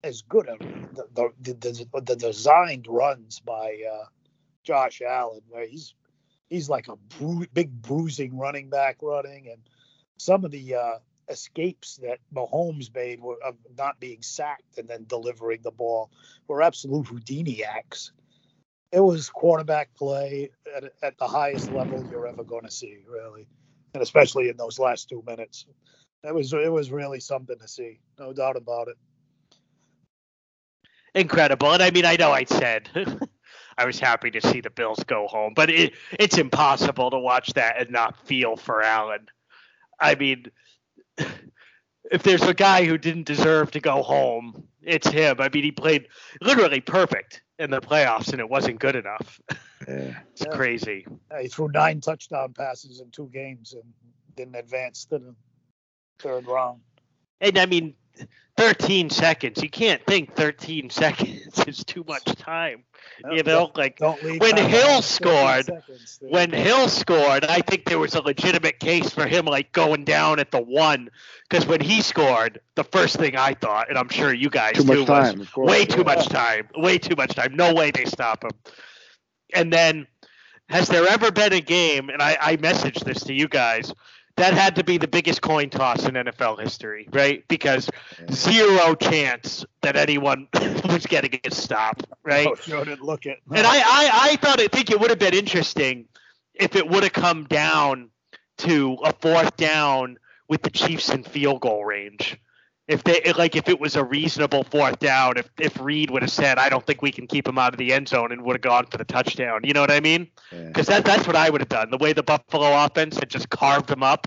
as good a, the, the, the, the designed runs by uh, Josh Allen, where he's he's like a bru- big bruising running back running, and some of the uh, escapes that Mahomes made were of not being sacked and then delivering the ball were absolute Houdini acts. It was quarterback play at, at the highest level you're ever going to see, really, and especially in those last two minutes. It was it was really something to see, no doubt about it. incredible. And I mean, I know I said I was happy to see the Bills go home, but it, it's impossible to watch that and not feel for Allen. I mean, if there's a guy who didn't deserve to go home, it's him. I mean, he played literally perfect in the playoffs, and it wasn't good enough. Yeah. It's Yeah. crazy. Uh, He threw nine touchdown passes in two games and didn't advance to the third round. And I mean, 13 seconds. You can't think 13 seconds is too much time. You know, like Don't leave when Hill scored, seconds, when Hill scored, I think there was a legitimate case for him like going down at the one because when he scored, the first thing I thought, and I'm sure you guys Too too, much was time. Of course. way too yeah. much time, way too much time. No way they stop him. And then, has there ever been a game? And I, I messaged this to you guys. That had to be the biggest coin toss in NFL history, right? Because zero chance that anyone was getting a stop, right? Oh, sure didn't look it. And I, I, I thought I think it would have been interesting if it would have come down to a fourth down with the Chiefs in field goal range. If they like, if it was a reasonable fourth down, if if Reid would have said, "I don't think we can keep him out of the end zone," and would have gone for the touchdown, you know what I mean? Yeah. Because that that's what I would have done. The way the Buffalo offense had just carved them up.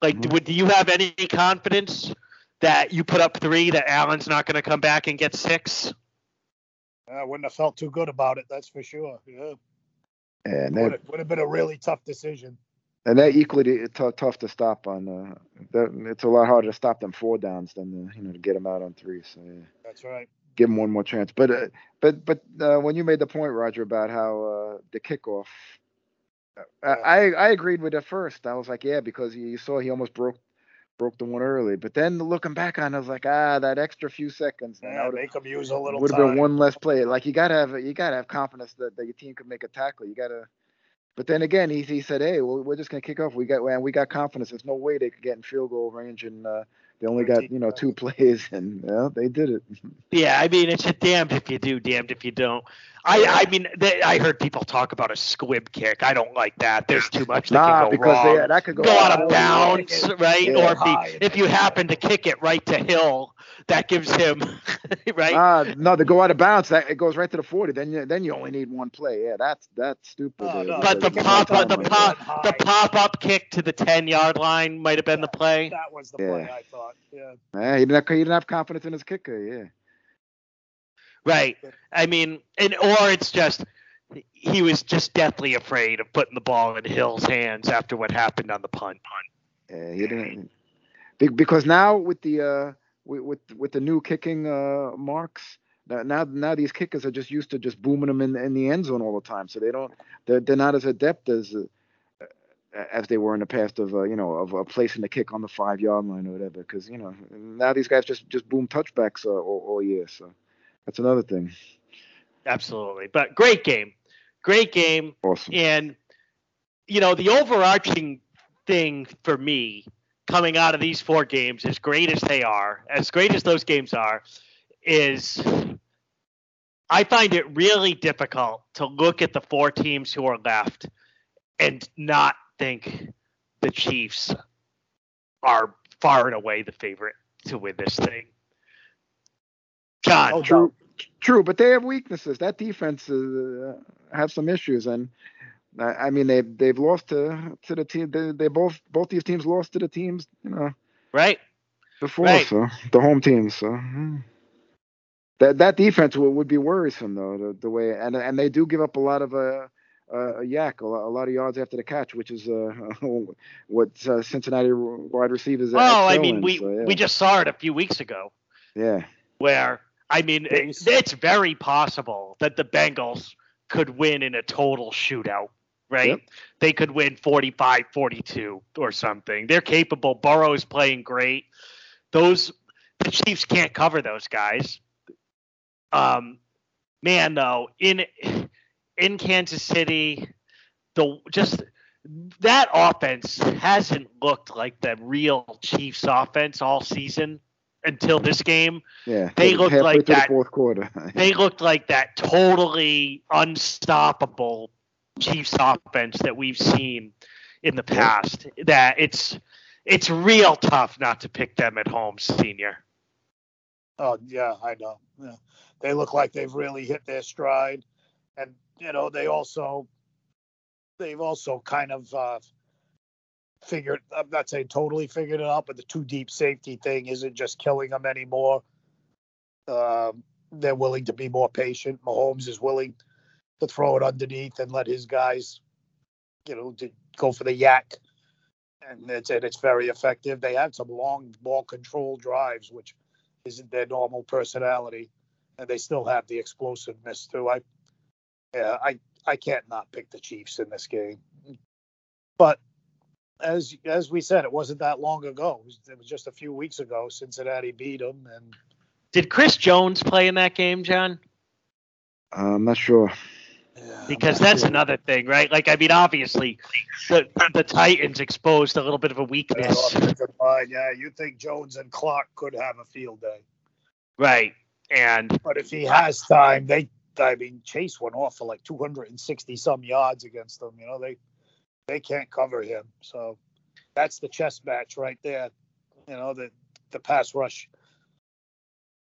Like, Mhm. would do you have any confidence that you put up three that Allen's not going to come back and get six? I wouldn't have felt too good about it. That's for sure. Yeah, And would that, have, would have been a really tough decision. And they're equally t- tough to stop on. Uh, it's a lot harder to stop them four downs than uh, you know to get them out on three. So yeah. That's right. give them one more chance. But uh, but but uh, when you made the point, Roger, about how uh, the kickoff, Yeah. I I agreed with it first. I was like, yeah, because you saw he almost broke broke the one early. But then looking back on, it, I was like, ah, that extra few seconds. Yeah, make them use a little would have been one less play. Like you gotta have you gotta have confidence that, that your team could make a tackle. You gotta. But then again, he he said, hey, well, we're just gonna kick off. We got and we got confidence. There's no way they could get in field goal range, and uh, they only got you know two plays, and well, they did it. Yeah, I mean, it's a damned if you do, damned if you don't. I, I mean, they, I heard people talk about a squib kick. I don't like that. There's too much that Nah, can go because wrong. they, that could go, go out of bounds, right? Yeah. Or if, High if you happen to kick it right to Hill, that gives him right. Ah, no, they go out of bounds. That it goes right to the forty. Then you then you only need one play. Yeah, that's that's stupid. Oh, uh, no, but the pop, they- the they- pop, High. the pop up kick to the ten yard line might have been the play. That was the Yeah. play I thought. Yeah. Yeah, he didn't have, he didn't have confidence in his kicker. Yeah, Right. I mean, and or it's just he was just deathly afraid of putting the ball in Hill's hands after what happened on the punt. Punt. yeah, he didn't. Because now with the uh with with, with the new kicking uh marks. Now, now, now these kickers are just used to just booming them in in the end zone all the time, so they don't they're they're not as adept as uh, as they were in the past of uh, you know of uh, placing the kick on the five yard line or whatever. Because you know now these guys just just boom touchbacks uh, all, all year, so that's another thing. Absolutely. But great game. Great game. Awesome. And, you know, the overarching thing for me coming out of these four games, as great as they are, as great as those games are, is I find it really difficult to look at the four teams who are left and not think the Chiefs are far and away the favorite to win this thing. John, Oh, True, true, but they have weaknesses. That defense uh, some issues, and I, I mean they've they've lost to to the team. They, they both both these teams lost to the teams, you know, right? before. Right. So the home teams. So hmm. that that defense would, would be worrisome though. The, the way and and they do give up a lot of uh, uh, YAC, a lot, a lot of yards after the catch, which is uh, what uh, Cincinnati wide receivers. Oh, excel I mean, we so, yeah. we just saw it a few weeks ago. yeah. where I mean it, it's very possible that the Bengals could win in a total shootout, right? Yep. They could win 45-42 or something. They're capable. Burrow's playing great. Those the Chiefs can't cover those guys. Um man though, in in Kansas City, the just that offense hasn't looked like the real Chiefs offense all season until this game. Yeah, They looked like that- the fourth quarter. They looked like that totally unstoppable Chiefs offense that we've seen in the past. That it's it's real tough not to pick them at home, senior. Oh yeah, I know. Yeah. They look like they've really hit their stride, and you know they also they've also kind of uh, figured. I'm not saying totally figured it out, but the two deep safety thing isn't just killing them anymore. Um, they're willing to be more patient. Mahomes is willing to throw it underneath and let his guys, you know, to go for the YAC, and it's and it's very effective. They had some long ball control drives, which isn't their normal personality, and they still have the explosiveness too. I, yeah, I I can't not pick the Chiefs in this game, but as as we said, it wasn't that long ago. It was, it was just a few weeks ago. Cincinnati beat them, and Did Chris Jones play in that game, John? Uh, I'm not sure. Yeah, Because that's sure. another thing, right? Like I mean, obviously, the the Titans exposed a little bit of a weakness, yeah, you think Jones and Clark could have a field day, right? And but if he has time, they. I mean, Chase went off for like 260 some yards against them. You know, they they can't cover him. So that's the chess match right there. You know, the the pass rush.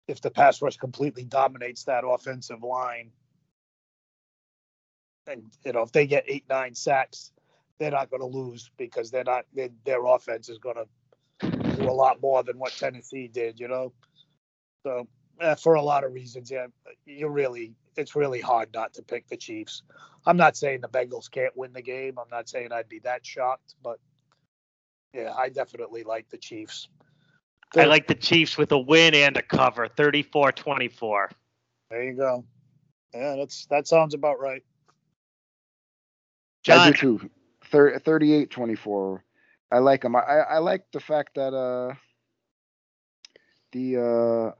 If the pass rush completely dominates that offensive line, and you know if they get eight nine sacks, they're not going to lose because they're not they, their offense is going to do a lot more than what Tennessee did. You know, so uh, for a lot of reasons, yeah, you really it's really hard not to pick the Chiefs. I'm not saying the Bengals can't win the game. I'm not saying I'd be that shocked, but yeah, I definitely like the Chiefs. I like the Chiefs with a win and a cover, 34-24. There you go. Yeah, that's that sounds about right. John. I do too. 38-24. I like them. I, I like the fact that uh the uh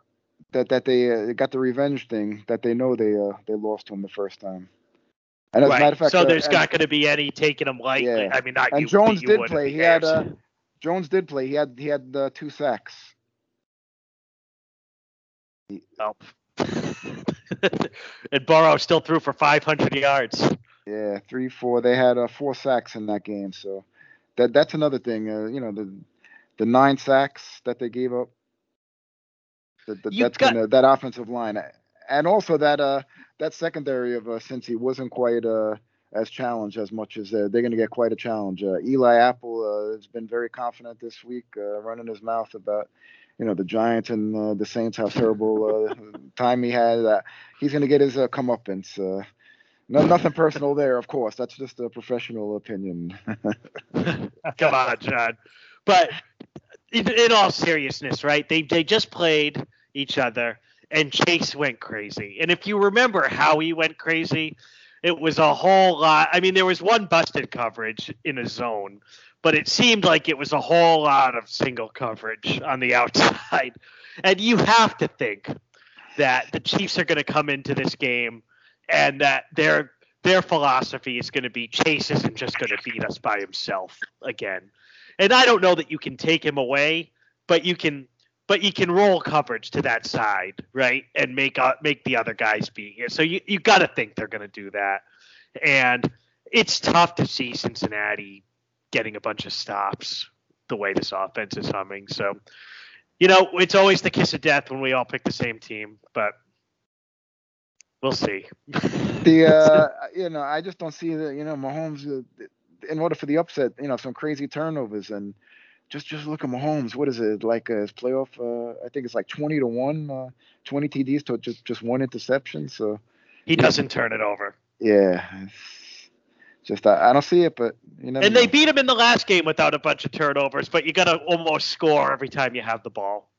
that that they uh, got the revenge thing that they know they uh they lost to him the first time. And as right. a matter of fact, so uh, there's not going to be any taking them lightly. Yeah. I mean, not and you, Jones you did play. He had uh, Jones did play. He had he had uh, two sacks. Oh. and Burrow still threw for 500 yards. Yeah, three, four. They had uh, four sacks in that game, so that that's another thing. Uh, you know, the the nine sacks that they gave up. The, the, that's got... gonna that offensive line, and also that uh that secondary of uh, Cincy wasn't quite uh as challenged as much as uh, they're going to get quite a challenge. Uh, Eli Apple uh, has been very confident this week, uh, running his mouth about you know the Giants and uh, the Saints how terrible uh, time he had. Uh, he's going to get his uh, comeuppance. No, nothing personal there, of course. That's just a professional opinion. Come on, John. But in, in all seriousness, right? They they just played each other, and Chase went crazy. And if you remember how he went crazy, it was a whole lot. I mean, there was one busted coverage in a zone, but it seemed like it was a whole lot of single coverage on the outside. And you have to think that the Chiefs are going to come into this game and that their their philosophy is going to be Chase isn't just going to beat us by himself again. And I don't know that you can take him away, but you can but you can roll coverage to that side, right? And make uh, make the other guys beat you. So you you got to think they're going to do that. And it's tough to see Cincinnati getting a bunch of stops the way this offense is humming. So, you know, it's always the kiss of death when we all pick the same team, but we'll see. the uh, you know, I just don't see the you know Mahomes uh, in order for the upset, you know, some crazy turnovers and just just look at Mahomes. What is it like? Uh, his playoff? Uh, I think it's like twenty to one, uh, twenty TDs to just just one interception. So he doesn't turn it over. Yeah, just I, I don't see it, but you know. And they beat him in the last game without a bunch of turnovers, but you got to almost score every time you have the ball.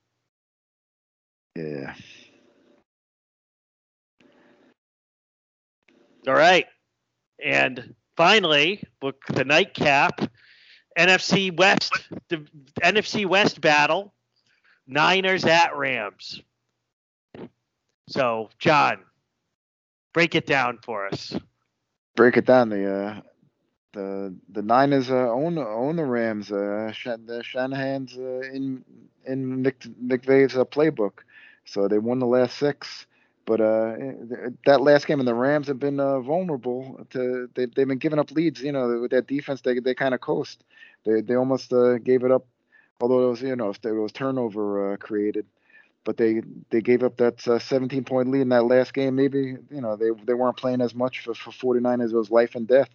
Yeah. All right, and finally, look the nightcap. NFC West, the NFC West battle, Niners at Rams. So, John, break it down for us. Break it down. The uh, the the Niners uh, own own the Rams. Uh, the Shanahan's uh, in in Mc, McVay's uh, playbook, so they won the last six. But uh, that last game, and the Rams have been uh, vulnerable to. They, they've been giving up leads. You know, with that defense, they they kind of coast. They they almost uh, gave it up, although it was you know it was turnover uh, created. But they they gave up that uh, 17 point lead in that last game. Maybe you know they they weren't playing as much for for 49ers. It was life and death.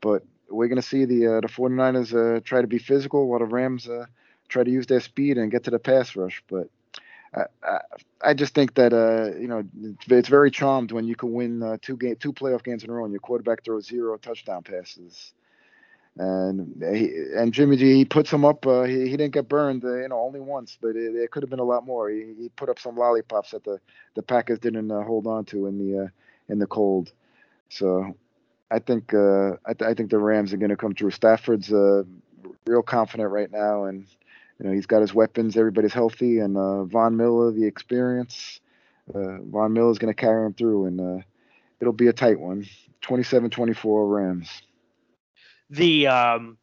But we're gonna see the uh, the 49ers uh, try to be physical while the Rams try to use their speed and get to the pass rush. But I, I just think that uh, you know it's very charmed when you can win uh, two game two playoff games in a row and your quarterback throws zero touchdown passes. And he, and Jimmy G he puts him up. Uh, he, he didn't get burned, uh, you know, only once, but it, it could have been a lot more. He, he put up some lollipops that the the Packers didn't uh, hold on to in the uh, in the cold. So I think I, th- I think the Rams are going to come through. Stafford's real confident right now, and you know he's got his weapons. Everybody's healthy, and uh, Von Miller, the experience. Uh, Von Miller is going to carry him through, and uh, it'll be a tight one. 27-24 Rams. The um,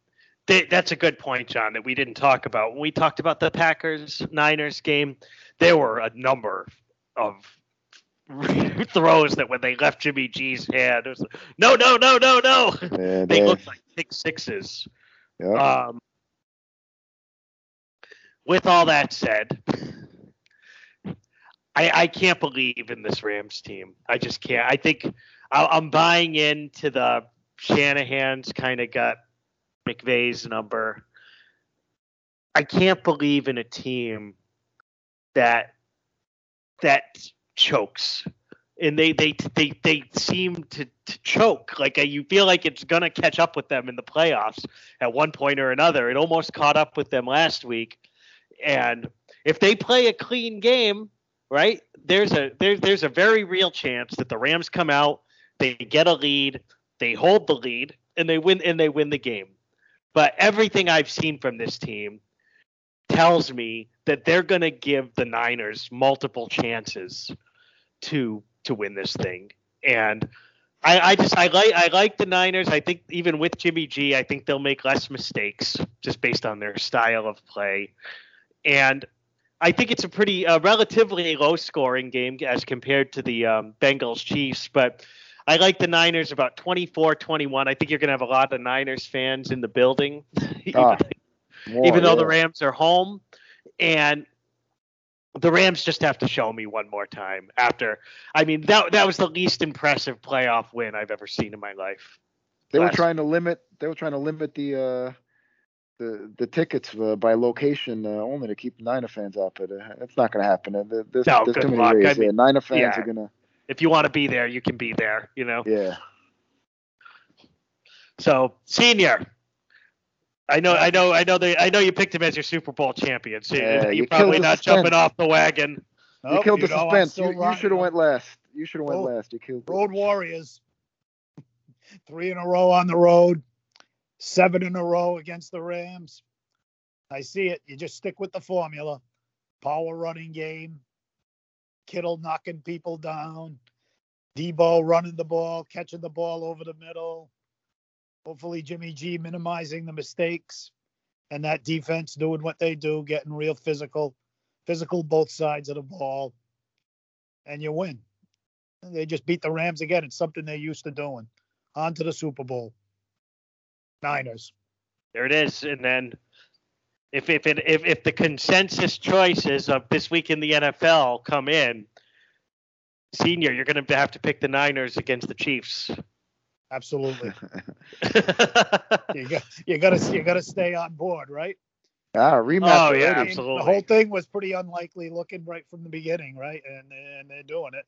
they, that's a good point, John, that we didn't talk about. When we talked about the Packers Niners game, there were a number of throws that when they left Jimmy G's hand, it was like, no, no, no, no, no. Yeah, they, they looked like pick sixes. Yeah. Um, with all that said, I, I can't believe in this Rams team. I just can't. I think I, am buying into the Shanahan's kind of got McVay's number. I can't believe in a team that that chokes and they they they they seem to, to choke. Like you feel like it's gonna catch up with them in the playoffs at one point or another. It almost caught up with them last week, and if they play a clean game, right? There's a there's there's a very real chance that the Rams come out, they get a lead, they hold the lead, and they win and they win the game. But everything I've seen from this team tells me that they're going to give the Niners multiple chances to to win this thing. And I, I just I like I like the Niners. I think even with Jimmy G, I think they'll make less mistakes just based on their style of play. And I think it's a pretty uh, relatively low scoring game as compared to the um, Bengals Chiefs, but I like the Niners about 24 21. I think you're going to have a lot of Niners fans in the building, even, ah, more, even though yeah. the Rams are home. And the Rams just have to show me one more time after. I mean, that that was the least impressive playoff win I've ever seen in my life. They were trying to limit. They were trying to limit the uh, the the tickets uh, by location uh, only to keep Niner fans out, but uh, it's not going to happen. Uh, there's, no, there's good too luck. many ways. I mean, Niner fans yeah. are gonna. If you want to be there, you can be there. You know. Yeah. So, senior, I know, I know, I know. They, I know you picked him as your Super Bowl champion. So yeah, you're you probably not suspense. jumping off the wagon. You oh, killed the know, suspense. You, you should have went last. You should have went last. You killed. Road Warriors. Three in a row on the road. Seven in a row against the Rams. I see it. You just stick with the formula. Power running game. Kittle knocking people down. Deebo running the ball, catching the ball over the middle. Hopefully, Jimmy G minimizing the mistakes and that defense doing what they do, getting real physical, physical both sides of the ball, and you win. They just beat the Rams again. It's something they're used to doing. On to the Super Bowl. Niners. There it is. And then if if it, if if the consensus choices of this week in the NFL come in, senior, you're going to have to pick the Niners against the Chiefs. Absolutely. you got you got to you got to stay on board, right? Ah, rematch. Oh yeah, absolutely. The whole thing was pretty unlikely looking right from the beginning, right? And and they're doing it.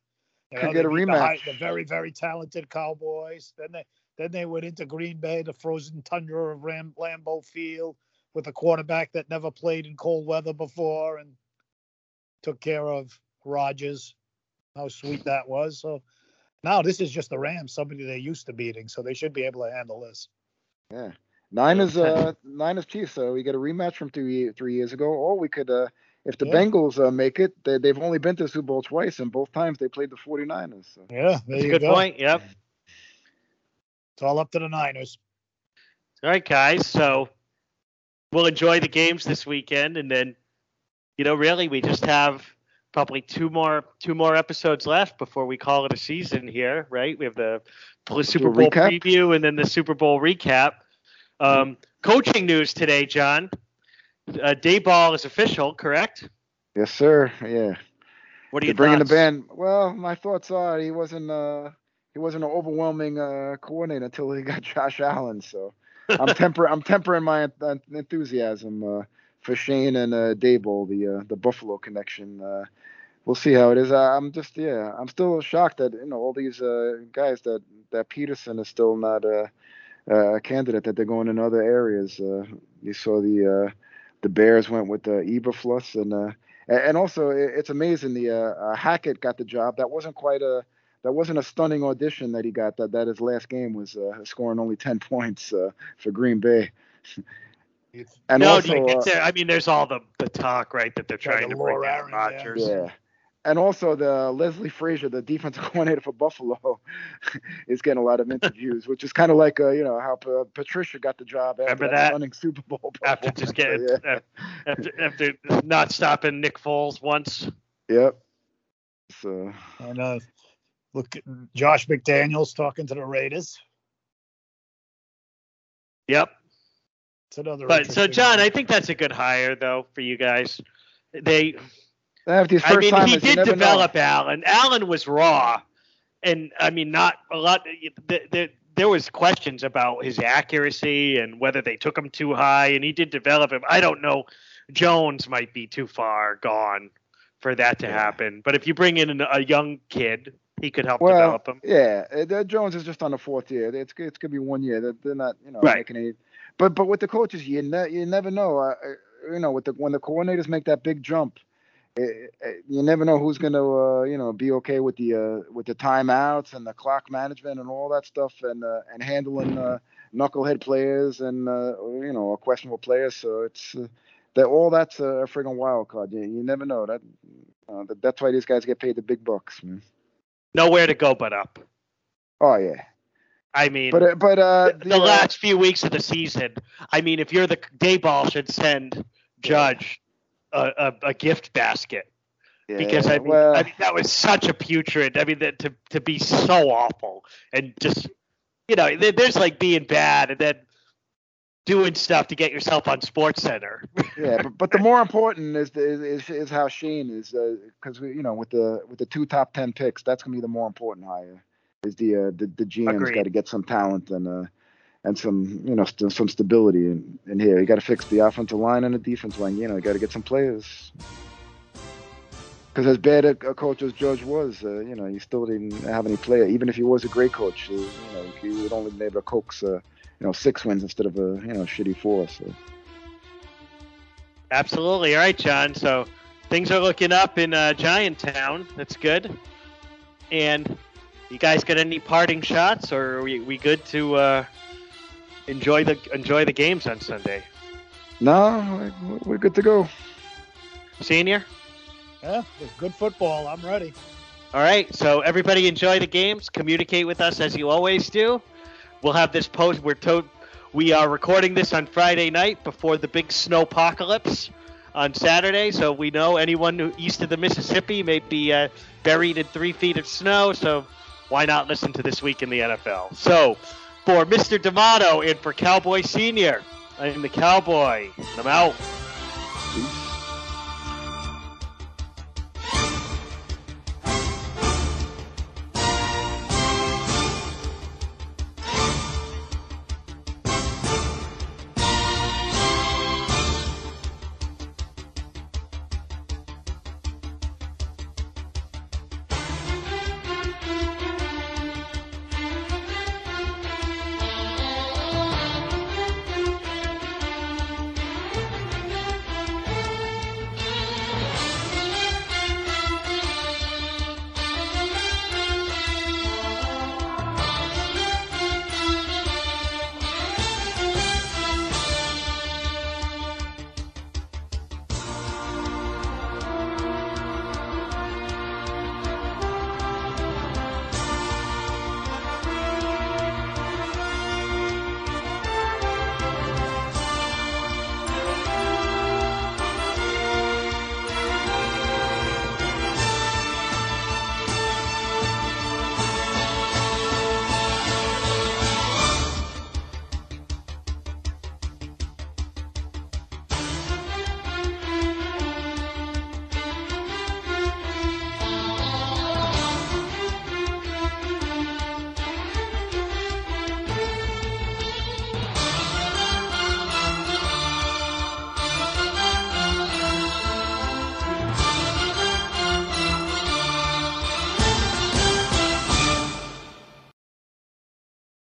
You know, get a rematch. The, the, very very talented Cowboys. Then they then they went into Green Bay, the frozen tundra of Ram, Lambeau Field, with a quarterback that never played in cold weather before, and took care of Rodgers. How sweet that was. So now this is just the Rams, somebody they're used to beating, so they should be able to handle this. Yeah. Nine is uh nine is Chiefs, so we get a rematch from three three years ago, or we could uh if the yeah. Bengals uh, make it, they, they've only been to the Super Bowl twice, and both times they played the 49ers. So. Yeah, that's a good go. point. Yep. It's all up to the Niners. All right, guys. So we'll enjoy the games this weekend, and then, you know, really, we just have probably two more two more episodes left before we call it a season here, right? We have the Super Bowl recap. preview and then the Super Bowl recap. Um, coaching news today, John. Uh, Daboll is official, correct? Yes, sir. Yeah. What are you bringing the band? Well, my thoughts are he wasn't uh he wasn't an overwhelming uh, coordinator until he got Josh Allen. So I'm temper I'm tempering my enthusiasm uh, for Schoen and uh, Daboll, the uh, the Buffalo connection. Uh, we'll see how it is. I'm just yeah, I'm still shocked that you know all these uh, guys that that Peterson is still not a, a candidate that they're going in other areas. Uh, you saw the uh, the Bears went with uh, Eberflus and uh, and also it's amazing the uh, uh, Hackett got the job. That wasn't quite a that wasn't a stunning audition that he got. That that his last game was uh, scoring only ten points uh, for Green Bay. and no, also, uh, I mean, there's all the, the talk, right, that they're trying to bring in Rodgers. Yeah and also the Leslie Frazier, the defensive coordinator for Buffalo, is getting a lot of interviews, which is kind of like uh, you know how P- Patricia got the job after Remember that? running Super Bowl after just getting yeah. after, after not stopping Nick Foles once. Yep. So and uh, look, mm-hmm. Josh McDaniels talking to the Raiders. Yep. It's another. But so John. I think that's a good hire though for you guys. They They I mean, timers, he did never know. develop Allen. Allen was raw, and I mean, not a lot. There, there, there was questions about his accuracy and whether they took him too high, and he did develop him. I don't know. Jones might be too far gone for that to Yeah. happen. But if you bring in a young kid, he could help Well, develop him. yeah, uh, Jones is just on the fourth year. It's it's gonna be one year. They're, they're not, you know, Right. making any. But but with the coaches, you ne- you never know. Uh, you know, with the when the coordinators make that big jump, uh, uh, you never know who's gonna, uh, you know, be okay with the uh, with the timeouts and the clock management and all that stuff, and uh, and handling uh, knucklehead players and uh, you know questionable players. So it's uh, that all that's a friggin' wild card. You, you never know that. That. That's why these guys get paid the big bucks, man. Nowhere to go but up. Oh yeah. I mean, But uh, but uh, the, the last few weeks of the season. I mean, if you're the Daboll should send Judge a, a, a gift basket yeah, because I mean, well, I mean that was such a putrid. I mean that to to be so awful and just you know there, there's like being bad and then doing stuff to get yourself on Sports Center. yeah, but, but the more important is the, is, is how Schoen is because we you know with the with the two top ten picks that's gonna be the more important hire is the uh, the the GM's got to get some talent and uh and some you know st- some stability in, in here. You got to fix the offensive line and the defense line. You know, you got to get some players. Because as bad a, a coach as Judge was, uh, you know, he still didn't have any player. Even if he was a great coach, uh, you know, he would only been able to coax, uh, you know, six wins instead of a you know shitty four. So. Absolutely. All right, John. So things are looking up in uh, Giant Town. That's good. And you guys got any parting shots, or are we, we good to uh, enjoy the enjoy the games on Sunday? No, we're- we're good to go. Senior. Yeah, it's good football. I'm ready. All right. So everybody enjoy the games. Communicate with us as you always do. We'll have this post. We're to- we are recording this on Friday night before the big snow apocalypse on Saturday. So we know anyone east of the Mississippi may be uh, buried in three feet of snow. So why not listen to this week in the NFL? So for Mr. D'Amato and for Cowboy Senior, I'm the Cowboy. I'm out.